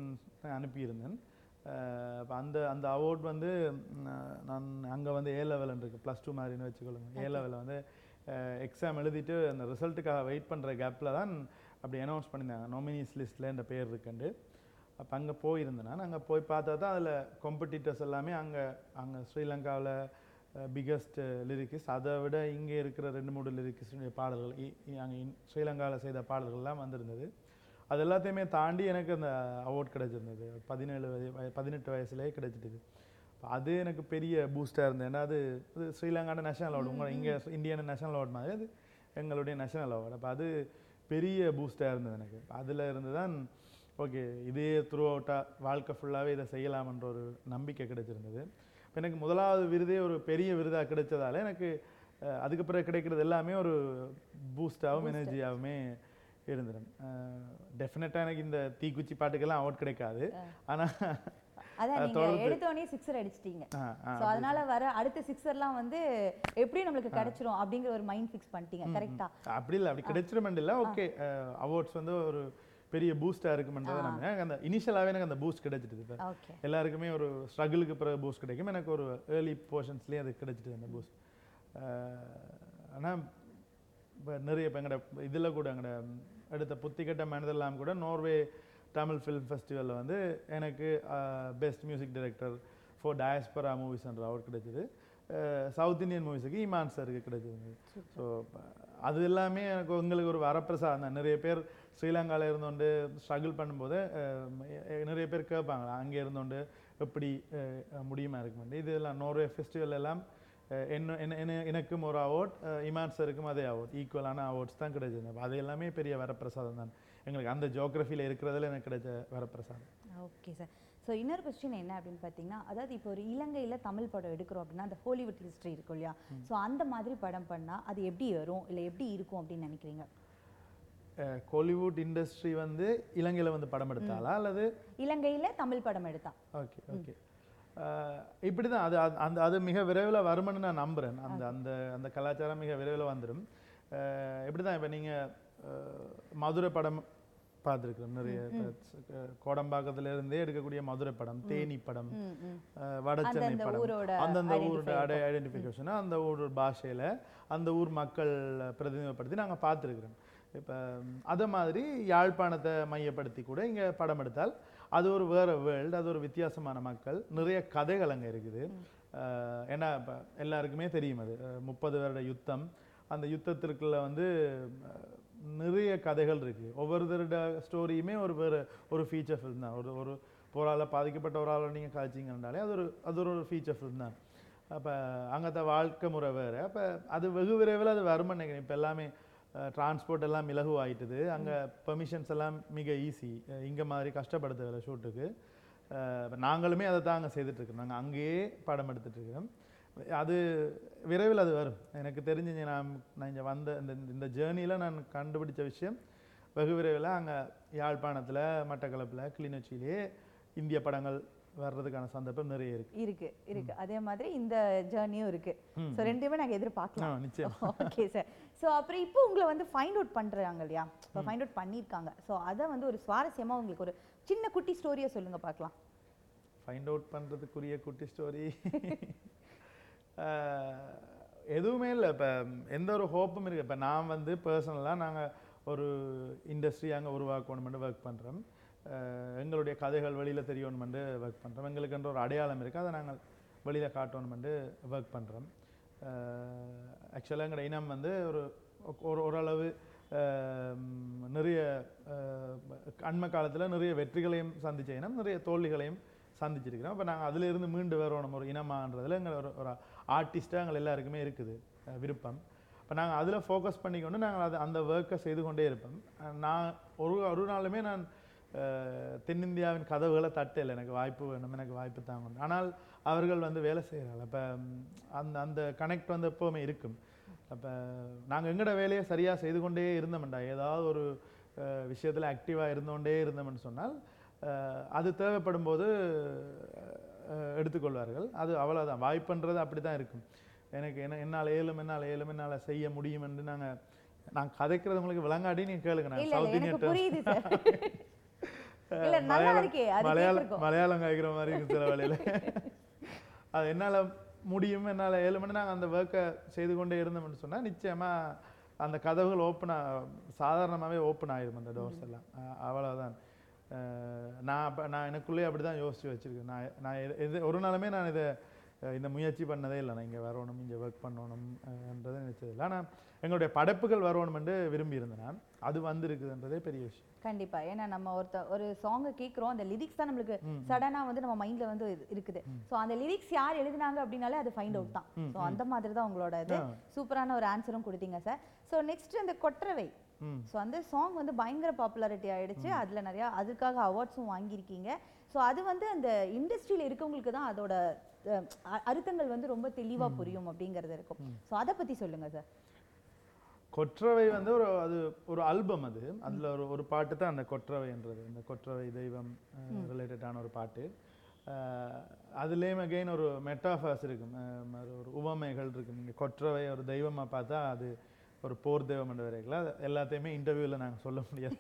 அனுப்பியிருந்தேன். அப்போ அந்த அந்த அவார்ட் வந்து நான் அங்கே வந்து ஏ லெவல் இருக்கு ப்ளஸ் டூ மாதிரின்னு வச்சுக்கொள்ளுங்க ஏ லெவலில் வந்து எக்ஸாம் எழுதிட்டு அந்த ரிசல்ட்டுக்காக வெயிட் பண்ணுற கேப்பில் தான் அப்படி அனௌன்ஸ் பண்ணியிருந்தாங்க. நாமினிஸ் லிஸ்ட்டில் இந்த பேர் இருக்குண்டு அப்போ அங்கே போயிருந்தேன் நான். அங்கே போய் பார்த்தா தான் அதில் காம்படிட்டர்ஸ் எல்லாமே அங்கே அங்கே ஸ்ரீலங்காவில் பிக்கஸ்ட் லிரிக்ஸ் அதை விட இங்கே இருக்கிற ரெண்டு மூணு லிரிக்ஸுடைய பாடல்கள் அங்கே ஸ்ரீலங்காவில் செய்த பாடல்கள்லாம் வந்திருந்தது. அது எல்லாத்தையுமே தாண்டி எனக்கு அந்த அவார்ட் கிடைச்சிருந்தது. பதினேழு வய பதினெட்டு வயசுலேயே கிடைச்சிட்டுது. அது எனக்கு பெரிய பூஸ்டாக இருந்தது. ஏன்னா அது அது ஸ்ரீலங்கான நேஷனல் அவார்டு உங்கள் இங்கே இந்தியன் நேஷனல் அவார்டு மாதிரி அது எங்களுடைய நேஷனல் அவார்டு அப்போ அது பெரிய பூஸ்டாக இருந்தது எனக்கு. அதில் இருந்து தான் ஓகே இதே த்ரூ அவுட்டாக வாழ்க்கை ஃபுல்லாகவே இதை செய்யலாம்ன்ற ஒரு நம்பிக்கை கிடைச்சிருந்தது. இப்ப எனக்கு முதலாவது விருதே ஒரு பெரிய விருதாக கிடைச்சதால எனக்கு அஹ், அதுக்கு பிறகு கிடைக்கிறது எல்லாமே ஒரு பூஸ்டாகவும் எனர்ஜியாகவுமே இருந்துடும் டெஃபினட்டாக எனக்கு இந்த தீக்குச்சி பாட்டுக்கெல்லாம் அவார்ட் கிடைக்காது. ஆனால் அதான் அஹ், நீங்க தொடர்ந்து எடுத்த உடனே சிக்ஸர் அடிச்சிட்டீங்க சோ அதனால வர அடுத்த சிக்ஸர்லாம் வந்து எப்படியும் நம்மளுக்கு கிடைச்சிரும் அப்படிங்கிற ஒரு மைண்ட் ஃபிக்ஸ் பண்ணிட்டீங்க கரெக்டா அப்படி இல்லை அப்படி கிடைச்சிருமெண்ட் இல்லை. ஓகே அவார்ட்ஸ் வந்து ஒரு பெரிய பூஸ்டாக இருக்குமென்றதை நம்ம எனக்கு அந்த இனிஷியலாகவே எனக்கு அந்த பூஸ்ட் கிடைச்சிட்டு எல்லாருக்குமே ஒரு ஸ்ட்ரகிளுக்கு பிறகு பூஸ்ட் கிடைக்கும். எனக்கு ஒரு ஏர்லி போர்ஷன்ஸ்லேயே அது கிடைச்சிட்டு அந்த பூஸ்ட் ஆனால் இப்போ நிறைய இப்போ எங்களோட இதில் கூட எங்களோட அடுத்த புத்திக்கட்ட மனிதெல்லாம் கூட நோர்வே தமிழ் ஃபிலிம் ஃபெஸ்டிவலில் வந்து எனக்கு best music director for diaspora மூவிஸ்ன்ற award கிடைச்சிது சவுத் இந்தியன் மூவிஸுக்கு இமான் சாருக்கு கிடைச்சிது ஸோ அது எல்லாமே எனக்கு உங்களுக்கு ஒரு வரப்பிரசாதம். தான் நிறைய பேர் ஸ்ரீலங்காவில் இருந்தோண்டு ஸ்ட்ரகிள் பண்ணும்போது நிறைய பேர் கேட்பாங்க அங்கே இருந்தோண்டு எப்படி முடியுமா இருக்குமெண்டு இதெல்லாம் நோர்வே ஃபெஸ்டிவல் எல்லாம் என்ன என்ன- எனக்கும் ஒரு அவார்ட் இமான் சாருக்கும் அதே அவார்ட் ஈக்குவலான அவார்ட்ஸ் தான் கிடைச்சது. அது எல்லாமே பெரிய வரப்பிரசாதம் தான். எங்களுக்கு அந்த ஜியோகிரஃபியில் இருக்கிறதுல எனக்கு கிடைச்ச வரப்பிரசாதம். ஓகே சார் ஸோ இன்னொரு கொஸ்டின் என்ன அப்படின்னு பார்த்தீங்கன்னா அதாவது இப்போ ஒரு இலங்கையில் தமிழ் படம் எடுக்கிறோம் அப்படின்னா அந்த ஹாலிவுட் ஹிஸ்ட்ரி இருக்கும் இல்லையா? ஸோ அந்த மாதிரி படம் பண்ணால் அது எப்படி வரும்? இல்லை எப்படி இருக்கும் அப்படின்னு நினைக்கிறீங்க? கோலிவுட் இண்டஸ்ட்ரி வந்து இலங்கையில் வந்து படம் எடுத்தாலா அல்லது இலங்கையில் தமிழ் படம் எடுத்தா. ஓகே ஓகே இப்படி தான் அது அந்த அது மிக விரைவில் வரும்னு நான் நம்புகிறேன் அந்த அந்த அந்த கலாச்சாரம் மிக விரைவில் வந்துடும் இப்படி தான் இப்போ நீங்கள் மதுரை படம் பார்த்துருக்குறோம். நிறைய கோடம்பாக்கத்துல இருந்தே எடுக்கக்கூடிய மதுரை படம் தேனி படம் வடசென்னை படம் அந்தந்த ஊரோட அடை ஐடென்டிஃபிகேஷனை அந்த ஊர் பாஷையில் அந்த ஊர் மக்கள் பிரதிநிதிப்படுத்தி நாங்கள் பார்த்துருக்குறோம். இப்போ அதை மாதிரி யாழ்ப்பாணத்தை மையப்படுத்தி கூட இங்கே படம் எடுத்தால் அது ஒரு வேற வேர்ல்டு அது ஒரு வித்தியாசமான மக்கள். நிறைய கதைகள் அங்கே இருக்குது. ஏன்னா இப்போ எல்லாருக்குமே தெரியும் அது. முப்பது வருட யுத்தம். அந்த யுத்தத்திற்குள்ள வந்து நிறைய கதைகள் இருக்கு. ஒவ்வொருத்தருட ஸ்டோரியுமே ஒரு வேறு ஒரு ஃபீச்சர் ஃபில்ம் தான். ஒரு ஒரு போரால் பாதிக்கப்பட்ட ஒரு ஆளை நீங்கள் காய்ச்சிங்கன்னாலே அது ஒரு அது ஒரு ஃபீச்சர் ஃபில்ம் தான். அப்போ அங்கத்த வாழ்க்கை முறை வேறு. அப்போ அது வெகு விரைவில் அது வரும்னு நினைக்கிறேன். இப்போ எல்லாமே டிரான்ஸ்போர்ட் எல்லாம் இலகுவாயிட்டுது. அங்கே பெர்மிஷன்ஸ் எல்லாம் மிக ஈஸி இங்கே மாதிரி கஷ்டப்படுத்துகிற ஷூட்டுக்கு நாங்களுமே அதை தான் அங்கே செய்துட்ருக்கோம் நாங்கள் அங்கேயே படம் எடுத்துட்டு இருக்கிறோம் அது விரைவில் அது வரும். எனக்கு தெரிஞ்சு நான் நான் இங்கே வந்த இந்த இந்த ஜேர்னியில் நான் கண்டுபிடிச்ச விஷயம் வெகு விரைவில் அங்கே யாழ்ப்பாணத்தில் மட்டக்களப்பில் கிளிநொச்சியிலே இந்திய படங்கள் வர்றதுக்கான சந்தர்ப்பம் நிறைய இருக்கு. இருக்கு இருக்கு. அதே மாதிரி இந்த ஜேர்னியும் இருக்கு. ஸோ ரெண்டுமே நாங்கள் எதிர்பார்க்கலாம். நிச்சயம். ஓகே சார் ஸோ அப்புறம் இப்போ உங்களை வந்து ஃபைண்ட் அவுட் பண்ணுறாங்க இல்லையா? இப்போ ஃபைண்ட் அவுட் பண்ணியிருக்காங்க. ஸோ அதை வந்து ஒரு சுவாரஸ்யமா உங்களுக்கு ஒரு சின்ன குட்டி ஸ்டோரியை சொல்லுங்க பார்க்கலாம். ஃபைண்ட் அவுட் பண்ணுறதுக்குரிய குட்டி ஸ்டோரி எதுவுமே இல்லை. இப்போ எந்த ஒரு ஹோப்பும் இருக்குது இப்போ நான் வந்து பர்சனலாக நாங்கள் ஒரு இண்டஸ்ட்ரி அங்கே உருவாக்கணுமெண்டு ஒர்க் பண்ணுறோம் எங்களுடைய கதைகள் வெளியில் தெரியணுமெண்டு ஒர்க் பண்ணுறோம் எங்களுக்குன்ற ஒரு அடையாளம் இருக்குது அதை நாங்கள் வெளியில் காட்டணுமெண்டு ஒர்க் பண்ணுறோம் ஆக்சுவலாக எங்களோட இனம் வந்து ஒரு ஒரு ஓரளவு நிறைய அண்மை காலத்தில் நிறைய வெற்றிகளையும் சந்திச்ச இனம் நிறைய தோல்விகளையும் சந்திச்சிருக்கிறோம். அப்போ நாங்கள் அதிலிருந்து மீண்டு வரணும் ஒரு இனமாகன்றதில் எங்கள் ஒரு ஒரு ஆர்டிஸ்ட்டாக எங்கள் எல்லாருக்குமே இருக்குது விருப்பம். இப்போ நாங்கள் அதில் ஃபோக்கஸ் பண்ணிக்கொண்டு நாங்கள் அது அந்த ஒர்க்கை செய்து கொண்டே இருப்போம். நான் ஒரு ஒரு நாளுமே நான் தென்னிந்தியாவின் கதவுகளை தட்டல. எனக்கு வாய்ப்பு வேணும் எனக்கு வாய்ப்பு தாங்க ஆனால் அவர்கள் வந்து வேலை செய்கிறாங்க அப்போ அந்த அந்த கனெக்ட் வந்து எப்போவுமே இருக்கும். அப்போ நாங்கள் எங்களோட வேலையை சரியாக செய்து கொண்டே இருந்தோம்டா. ஏதாவது ஒரு விஷயத்தில் ஆக்டிவாக இருந்தோண்டே இருந்தோம்னு சொன்னால் அது தேவைப்படும் போது எடுத்துக்கொள்வார்கள். அது அவ்வளோதான் வாய்ப்புன்றது அப்படி தான் இருக்கும். எனக்கு என்ன என்னால் ஏழும் என்னால் ஏழும் என்னால் செய்ய முடியும் என்று நாங்கள் நான் கதைக்கிறது உங்களுக்கு விளங்காட்டி நீங்கள் கேளுங்க. நான் சவுத் இந்தியன் இல்ல நல்லா இருக்கே அது மலையாளம். மலையாளம் காய்க்கிற மாதிரி இருக்கு சில வேளையில. அது என்னால முடியும் என்னால ஏழு மணி நாங்கள் அந்த ஒர்க்கை செய்து கொண்டே இருந்தோம்னு சொன்னா நிச்சயமா அந்த கதவுகள் ஓப்பன் சாதாரணமாகவே ஓப்பன் ஆயிடும் அந்த டோர்ஸ் எல்லாம். அஹ் நான் நான் எனக்குள்ளேயே அப்படி தான் யோசிச்சு வச்சிருக்கேன். நான் நான் எது- ஒரு நாளுமே நான் இதை இந்த முயற்சி பண்ணதே இல்லை. நான் இங்கே வரணும் இங்கே ஒர்க் பண்ணணும் என்றதை நினைச்சதில்லை. ஆனால் எங்களுடைய படைப்புகள் வரணும் என்று விரும்பி இருந்தேன் அது வந்திருக்குதுன்றதே பெரிய விஷயம். கண்டிப்பா. ஏன்னா நம்ம ஒருத்த ஒரு சாங்கை கேட்குறோம் அந்த லிரிக்ஸ் தான் நம்மளுக்கு சடனா வந்து நம்ம மைண்ட்ல வந்து இருக்குது. ஸோ அந்த லிரிக்ஸ் யார் எழுதினாங்க அப்படின்னாலே அது ஃபைண்ட் அவுட் தான். ஸோ அந்த மாதிரி தான் உங்களோட இது. சூப்பரான ஒரு ஆன்சரும் கொடுத்தீங்க சார் ஸோ நெக்ஸ்ட் இந்த கொற்றவை. ஸோ அந்த சாங் வந்து பயங்கர பாப்புலாரிட்டி ஆயிடுச்சு. அதுல நிறைய அதுக்காக அவார்ட்ஸும் வாங்கியிருக்கீங்க. ஸோ அது வந்து அந்த இண்டஸ்ட்ரியில இருக்கவங்களுக்கு தான் அதோட அர்த்தங்கள் வந்து ரொம்ப தெளிவா புரியும் அப்படிங்கிறது இருக்கும் ஸோ அதை பத்தி சொல்லுங்க சார் கொற்றவை வந்து ஒரு அது ஒரு ஆல்பம் அது அதில் ஒரு ஒரு பாட்டு தான் அந்த கொற்றவைன்றது இந்த கொற்றவை தெய்வம் ரிலேட்டடான ஒரு பாட்டு அதுலேயும் அகெயின் ஒரு மெட்டாஃபர்ஸ் இருக்கும் ஒரு உவமைகள் இருக்கும் நீங்கள் கொற்றவை ஒரு தெய்வமாக பார்த்தா அது ஒரு போர் தெய்வம் என்று வரைக்கலாம் அது எல்லாத்தையுமே இன்டர்வியூவில் நாங்கள் சொல்ல முடியாது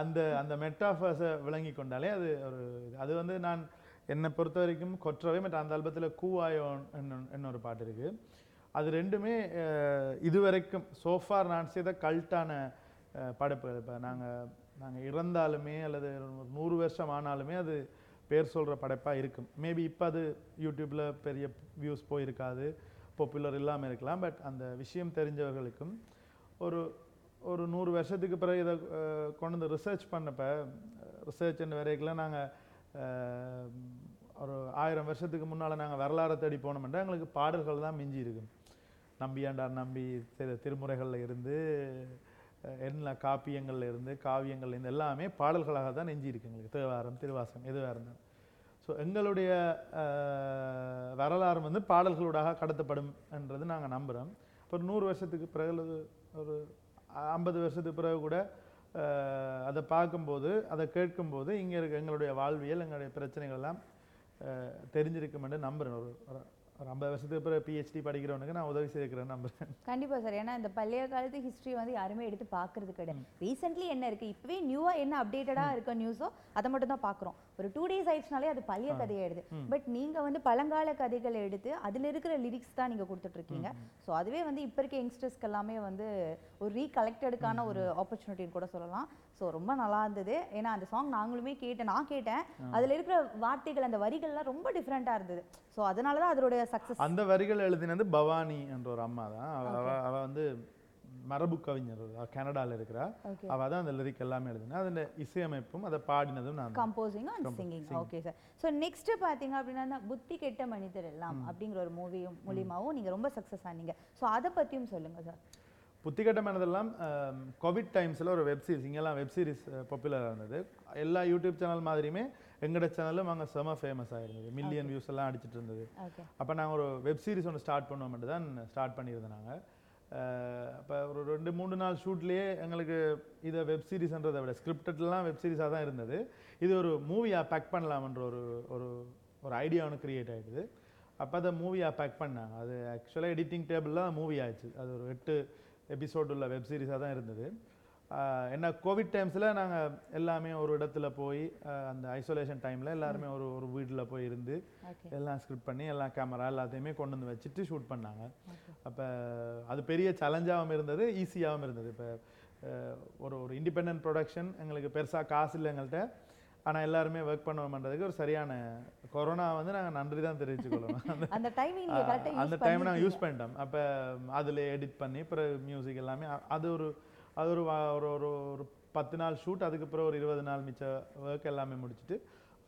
அந்த அந்த மெட்டாஃபர்ஸை விளங்கி கொண்டாலே அது ஒரு அது வந்து நான் என்னை பொறுத்த வரைக்கும் கொற்றவை மற்றும் அந்த ஆல்பத்தில் கூவாயோ இன்னொரு பாட்டு இருக்குது அது ரெண்டுமே இதுவரைக்கும் சோஃபார் நான் செய்த கல்ட்டான படைப்புகள். இப்போ நாங்கள் நாங்கள் இறந்தாலுமே அல்லது ஒரு நூறு வருஷம் ஆனாலுமே அது பேர் சொல்கிற படைப்பாக இருக்கும். மேபி இப்போ அது யூடியூப்பில் பெரிய வியூஸ் போயிருக்காது பாப்புலர் இல்லாமல் இருக்கலாம். பட் அந்த விஷயம் தெரிஞ்சவர்களுக்கும் ஒரு ஒரு நூறு வருஷத்துக்கு பிறகு இதை கொண்டு வந்து ரிசர்ச் பண்ணப்ப ரிசர்ச் வரைக்கும் நாங்கள் ஒரு ஆயிரம் வருஷத்துக்கு முன்னால் நாங்கள் வரலாறை தேடி போனோம்னா எங்களுக்கு பாடல்கள் தான் மிஞ்சி இருக்கும். நம்பியாண்டார் நம்பி செய்த திருமுறைகளில் இருந்து என்ன காப்பியங்கள்ல இருந்து காவியங்கள்ல இருந்து எல்லாமே பாடல்களாக தான் நெஞ்சி இருக்கு எங்களுக்கு. தேவாரம் திருவாசகம் எதுவாக இருந்தாலும். ஸோ எங்களுடைய வரலாறு வந்து பாடல்களூடாக கடத்தப்படும் என்றது நாங்கள் நம்புகிறோம் ஒரு நூறு வருஷத்துக்கு பிறகு ஒரு ஐம்பது வருஷத்துக்கு பிறகு கூட அதை பார்க்கும்போது அதை கேட்கும்போது இங்கே இருக்க எங்களுடைய வாழ்வியல் எங்களுடைய பிரச்சனைகள் எல்லாம் தெரிஞ்சிருக்கும் என்று நம்புகிறேன் ஒரு ஒரு- ஐம்பது வருஷத்துக்கு பிறகு பிஹெச்டி படிக்கிறவனுக்கு நான் உதவி செய்திருக்கிறேன்னு நம்புகிறேன் கண்டிப்பா சார். ஏன்னா இந்த பழைய காலத்து ஹிஸ்டரி வந்து யாருமே எடுத்து பார்க்கறது கிடையாது. ரீசெண்ட்லி என்ன இருக்கு? இப்பவே நியூவா என்ன அப்டேட்டடா இருக்க நியூஸோ அதை மட்டும் தான் பார்க்குறோம். ஒரு டூ டேஸ் ஆயிடுச்சுனாலே அது பழைய கதையாயிடுது. பட் நீங்க வந்து பழங்கால கதைகளை எடுத்து அதுல இருக்கிற லிரிக்ஸ் தான் நீங்க கொடுத்துட்டு இருக்கீங்க ஸோ அதுவே வந்து இப்போ இருக்க யங்ஸ்டர்ஸ்க்கு எல்லாமே வந்து ஒரு ரீகலெக்டடுக்கான ஒரு ஆப்பர்ச்சுனிட்டின்னு கூட சொல்லலாம். ஸோ ரொம்ப நல்லா இருந்தது. ஏன்னா அந்த சாங் நாங்களுமே கேட்டேன். நான் கேட்டேன். அதுல இருக்கிற வார்த்தைகள் அந்த வரிகள்லாம் ரொம்ப டிஃப்ரெண்டா இருந்தது. ஸோ அதனால தான் அதோடைய சக்ஸஸ் அந்த வரிகள் எழுதினது பவானி என்ற ஒரு அம்மா தான். அவ அவ- அவ வந்து மரபு கவிஞர். அவ கனடால இருக்கிறா. ஓகே அவ தான் அந்த லிரிக் எல்லாமே எழுதினா அதில் இசையமைப்பும் அதை பாடினதும் நான் தான். Composing and singing okay sir so next பார்த்தீங்க அப்படின்னா புத்தி கெட்ட மனிதர் எல்லாம் அப்படிங்கிற ஒரு மூவியும் மூலியமாவும் நீங்க ரொம்ப சக்ஸஸ் ஆனீங்க. ஸோ அதை பத்தியும் சொல்லுங்க சார் புத்திகட்டமானதெல்லாம் கோவிட் டைம்ஸில் ஒரு வெப் சீரிஸ் இங்கெல்லாம் வெப் சீரிஸ் பாப்புலராக இருந்தது. எல்லா யூடியூப் சேனல் மாதிரியுமே எங்களோட சேனலும் அங்கே செம ஃபேமஸ் ஆயிருந்தது மில்லியன் வியூஸ் எல்லாம் அடிச்சிட்டு இருந்தது. அப்போ நாங்கள் ஒரு வெப் சீரிஸ் ஒன்று ஸ்டார்ட் பண்ணுவோம்ட்டு தான் ஸ்டார்ட் பண்ணியிருந்தோம் நாங்கள் அப்போ ஒரு ரெண்டு மூணு நாள் ஷூட்லேயே எங்களுக்கு இதை வெப் சீரிஸ்ன்றதை விட ஸ்கிரிப்டட்லாம் வெப் சீரிஸாக தான் இருந்தது. இது ஒரு மூவியாக பேக் பண்ணலாம்ன்ற ஒரு ஒரு ஒரு ஐடியா ஒன்று கிரியேட் ஆகிடுது அப்போ அதை மூவியாக பேக் பண்ணாங்க. அது ஆக்சுவலாக எடிட்டிங் டேபிளில் மூவி ஆயிடுச்சு. அது ஒரு எட்டு எபிசோடு உள்ள வெப் சீரிஸாக தான் இருந்தது. என்ன கோவிட் டைம்ஸில் நாங்கள் எல்லாமே ஒரு இடத்துல போய் அந்த ஐசோலேஷன் டைமில் எல்லாருமே ஒரு ஒரு வீட்டில் போய் இருந்து எல்லாம் ஸ்கிரிப்ட் பண்ணி எல்லாம் கேமரா எல்லாத்தையுமே கொண்டு வந்து வச்சுட்டு ஷூட் பண்ணாங்க. அப்போ அது பெரிய சேலஞ்சாகவும் இருந்தது ஈஸியாகவும் இருந்தது. இப்போ ஒரு ஒரு இண்டிபெண்டன்ட் ப்ரொடக்ஷன் எங்களுக்கு பெருசாக காசு இல்லை எங்கள்கிட்ட ஆனால் எல்லாருமே ஒர்க் பண்ணுவோம்ன்றதுக்கு ஒரு சரியான கொரோனா வந்து நாங்கள் நன்றி தான் தெரிவிச்சுக்கொள்ளணும் அந்த டைமிங் அந்த டைம் நாங்கள் யூஸ் பண்ணிட்டோம். அப்போ அதில் எடிட் பண்ணி அப்புறம் மியூசிக் எல்லாமே அது ஒரு அது ஒரு ஒரு ஒரு ஒரு பத்து நாள் ஷூட் அதுக்கப்புறம் ஒரு இருபது நாள் மிச்ச ஒர்க் எல்லாமே முடிச்சுட்டு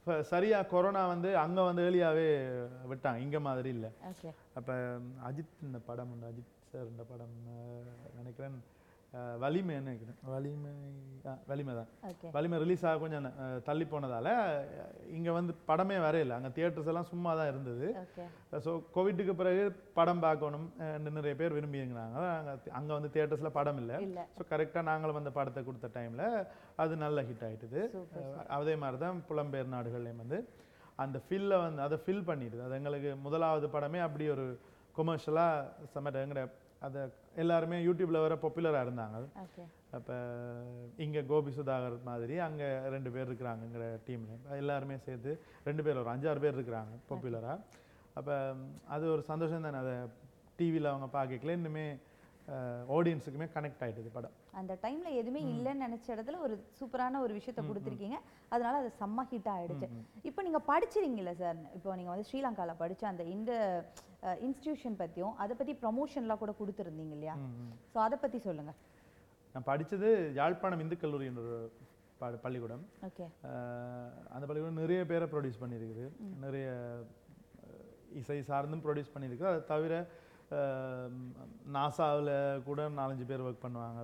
இப்போ சரியாக கொரோனா வந்து அங்கே வந்து ஏர்லியாகவே விட்டாங்க. இங்கே மாதிரி இல்லை. அப்போ அஜித் இந்த படம் உண்டு அஜித் சார் இந்த படம் நினைக்கிறேன். வலிமைன்னு நினைக்கிறேன். வலிமை வலிமை தான். ஓகே. வலிமை ரிலீஸ் ஆக கொஞ்சம் தள்ளி போனதால இங்கே வந்து படமே வரையில அங்கே தியேட்டர்ஸ் எல்லாம் சும்மா தான் இருந்தது. ஸோ கோவிட்டுக்கு பிறகு படம் பார்க்கணும் நிறைய பேர் விரும்பியிருந்தாங்க அங்கே அங்கே வந்து தியேட்டர்ஸில் படம் இல்லை. ஸோ கரெக்டாக நாங்களும் அந்த படத்தை கொடுத்த டைமில் அது நல்ல ஹிட் அஹ் அதே மாதிரி தான் புலம்பெயர் நாடுகள்லையும் வந்து அந்த ஃபில்லை வந்து அதை ஃபில் பண்ணிடுது. அது எங்களுக்கு முதலாவது படமே அப்படி ஒரு கொமர்ஷியலாக சமட்ட எங்கட அதை எல்லாருமே யூடியூப்பில் வர பாப்புலராக இருந்தாங்க. அப்போ இங்கே கோபி சுதாகர் மாதிரி அங்கே ரெண்டு பேர் இருக்கிறாங்கங்கிற டீமில் எல்லாருமே சேர்த்து ரெண்டு பேர் ஒரு அஞ்சாறு பேர் இருக்கிறாங்க பாப்புலராக அப்போ அது ஒரு சந்தோஷம் தானே. அதை டிவியில் அவங்க பார்க்கல இன்னுமே ஆடியன்ஸுக்குமே கனெக்ட் ஆயிட்டுது படம். அந்த டைம்ல எதுவுமே இல்லைன்னு நினைச்ச இடத்துல ஒரு சூப்பரான ஒரு விஷயத்த கொடுத்துருக்கீங்க. அதனால அது செம்ம ஹிட் ஆயிடுச்சு. இப்போ நீங்க படிச்சிருங்கல்ல சார் இப்போ நீங்க வந்து ஸ்ரீலங்கால படிச்ச அந்த இந்த இன்ஸ்டிடியூஷன் பத்தியும் அதை பத்தி ப்ரமோஷன்லாம் கூட கொடுத்துருந்தீங்க இல்லையா. ஸோ அதை பத்தி சொல்லுங்க. நான் படிச்சது யாழ்ப்பாணம் இந்து கல்லூரி என்ற பள்ளிக்கூடம். ஓகே. அந்த பள்ளிக்கூடம் நிறைய பேரை ப்ரொடியூஸ் பண்ணியிருக்குது. நிறைய இசை சார்ந்தும் ப்ரொடியூஸ் பண்ணியிருக்கு அதை தவிர நாசாவில் கூட நாலஞ்சு பேர் ஒர்க் பண்ணுவாங்க.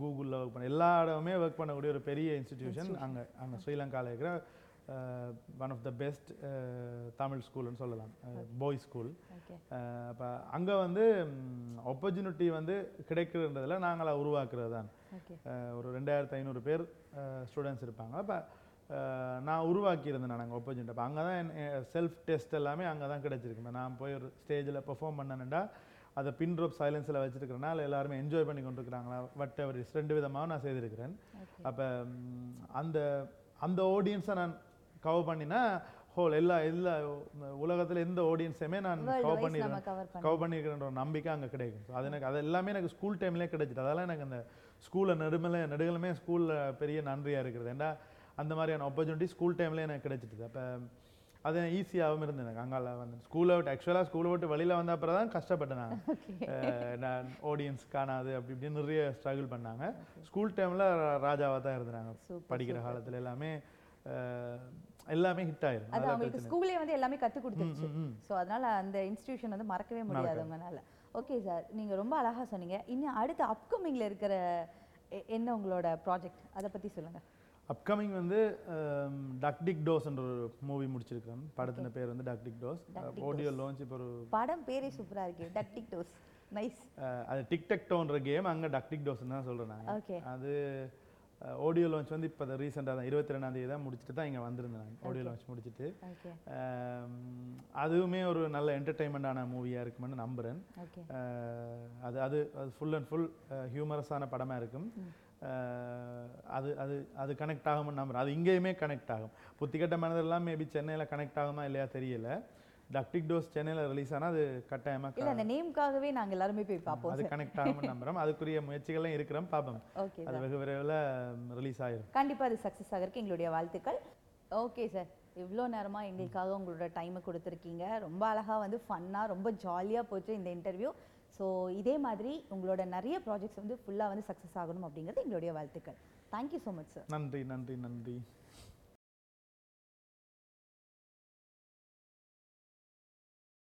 கூகுளில் ஒர்க் பண்ண எல்லா இடமுமே ஒர்க் பண்ணக்கூடிய ஒரு பெரிய இன்ஸ்டிடியூஷன் அங்கே அங்கே ஸ்ரீலங்காவில் இருக்கிற one of the best Tamil ஸ்கூல்னு சொல்லலாம். பாய்ஸ் ஸ்கூல் அப்போ அங்கே வந்து ஆப்பர்ச்சுனிட்டி வந்து கிடைக்கிறதுல நாங்களா உருவாக்குறது தான் ஒரு ரெண்டாயிரத்து ஐநூறு பேர் ஸ்டூடெண்ட்ஸ் இருப்பாங்க. அப்போ நான் உருவாக்கியிருந்தேன் நான் அங்கே ஆப்பர்ச்சுனிட்டி அப்போ. அங்கே தான் செல்ஃப் டெஸ்ட் எல்லாமே அங்கே தான் கிடைச்சிருக்கு நான் போய் ஒரு ஸ்டேஜில் பெர்ஃபார்ம் பண்ணேன்டா அதை பின் ட்ராப் சைலன்ஸில் வச்சிருக்கிறனால எல்லாருமே என்ஜாய் பண்ணி கொண்டிருக்கிறாங்களா? வட் எவர் ரெண்டு விதமாக நான் செய்திருக்கிறேன். அப்போ அந்த அந்த ஆடியன்ஸை நான் கவர் பண்ணினா ஹோல் எல்லா எல்லா உலகத்தில் எந்த ஆடியன்ஸையுமே நான் கவர் நம்ம கவர் பண்ண கவர் பண்ணியிருக்கிற ஒரு நம்பிக்கை அங்கே கிடைக்கும். அது எனக்கு அது எல்லாமே எனக்கு ஸ்கூல் டைம்லேயே கிடைச்சிது அதெல்லாம் எனக்கு அந்த ஸ்கூலில் நெடுமலை நெடுகளுமே ஸ்கூலில் பெரிய நன்றியாக இருக்கிறது. ஏன்னா அந்த மாதிரியான ஆப்பர்ச்சுனிட்டி ஸ்கூல் டைம்லேயே எனக்கு கிடைச்சிட்டுது. அப்போ அது ஈஸியாகவும் இருந்தது எனக்கு. அங்கால வந்து ஸ்கூலை விட்டு ஆக்சுவலாக ஸ்கூலை விட்டு வெளியில் வந்த அப்புறம் தான் கஷ்டப்பட்டேன் நான். நான் ஆடியன்ஸ் காணாது அப்படி இப்படின்னு நிறைய ஸ்ட்ரகிள் பண்ணாங்க. ஸ்கூல் டைமில் ராஜாவாக தான் இருந்தாங்க படிக்கிற காலத்தில் எல்லாமே எல்லாமே ஹிட் ஆயிரும். அது அவங்களுக்கு ஸ்கூல்லே வந்து எல்லாமே கற்றுக் கொடுத்துருச்சு. ஸோ அதனால அந்த இன்ஸ்டிடியூஷன் வந்து மறக்கவே முடியாது உங்களால ஓகே சார் நீங்க ரொம்ப அழகா சொன்னீங்க. இன்னும் அடுத்த அப்கமிங்ல இருக்கிற என்ன உங்களோட ப்ராஜெக்ட் அதை பத்தி சொல்லுங்க. அப்கமிங் வந்து டக் டிக் டோஸ்ன்ற ஒரு மூவி முடிச்சிருக்கேன் படத்தின் பேர் வந்து டக் டிக் டோஸ் ஆடியோ லான்ச் இப்போ ஒரு படம் பேரே சூப்பரா இருக்கு டக்டிக் டோஸ் நைஸ் அது டிக்டக் டோன்ற கேம் அங்கே டக் டிக் டோஸ்னு தான் சொல்கிறேன் ஓகே அது ஆடியோ லான்ச் வந்து இப்போ ரீசெண்டாக தான் இருபத்தி ரெண்டாம் தேதி தான் முடிச்சுட்டு தான் இங்கே வந்திருந்தேன் நாங்கள் ஆடியோ லான்ச் முடிச்சுட்டு. அதுவுமே ஒரு நல்ல என்டர்டைன்மெண்ட்டான மூவியாக இருக்குமென்னு நம்புகிறேன் அது அது அது ஃபுல் அண்ட் ஃபுல் ஹியூமரஸான படமாக இருக்கும். அது அது அது கனெக்ட் ஆகும்னு நம்புறேன். அது இங்கேயுமே கனெக்ட் ஆகும். புத்திக்கட்ட மனதெல்லாம் மேபி சென்னையில் கனெக்ட் ஆகுமா இல்லையா தெரியல. டக்டிக் டோஸ் சென்னையில் ரிலீஸ் ஆனால் அது கட்டாயமாக இல்ல அந்த நேம்காகவே நாங்க எல்லாருமே போய் பார்ப்போம் அது கனெக்ட் ஆகும்னு நம்புறோம். அதுக்குரிய முயற்சிகளும் இருக்கிறோம். பார்ப்போம். ஓகே அது வெகு விரைவில் ரிலீஸ் ஆயிரும். கண்டிப்பா அது சக்ஸஸ் ஆகிறதுக்கு எங்களுடைய வாழ்த்துக்கள். ஓகே சார் இவ்வளோ நேரமா எங்களுக்காக உங்களோட டைமை கொடுத்துருக்கீங்க. ரொம்ப அழகா வந்து ஃபன்னா ரொம்ப ஜாலியா போச்சு இந்த இன்டர்வியூ ஸோ இதே மாதிரி உங்களோட நிறைய ப்ராஜெக்ட்ஸ் வந்து ஃபுல்லாக வந்து சக்ஸஸ் ஆகணும் அப்படிங்கிறது எங்களுடைய வாழ்த்துக்கள். தேங்க்யூ ஸோ மச் சார் நன்றி நன்றி நன்றி.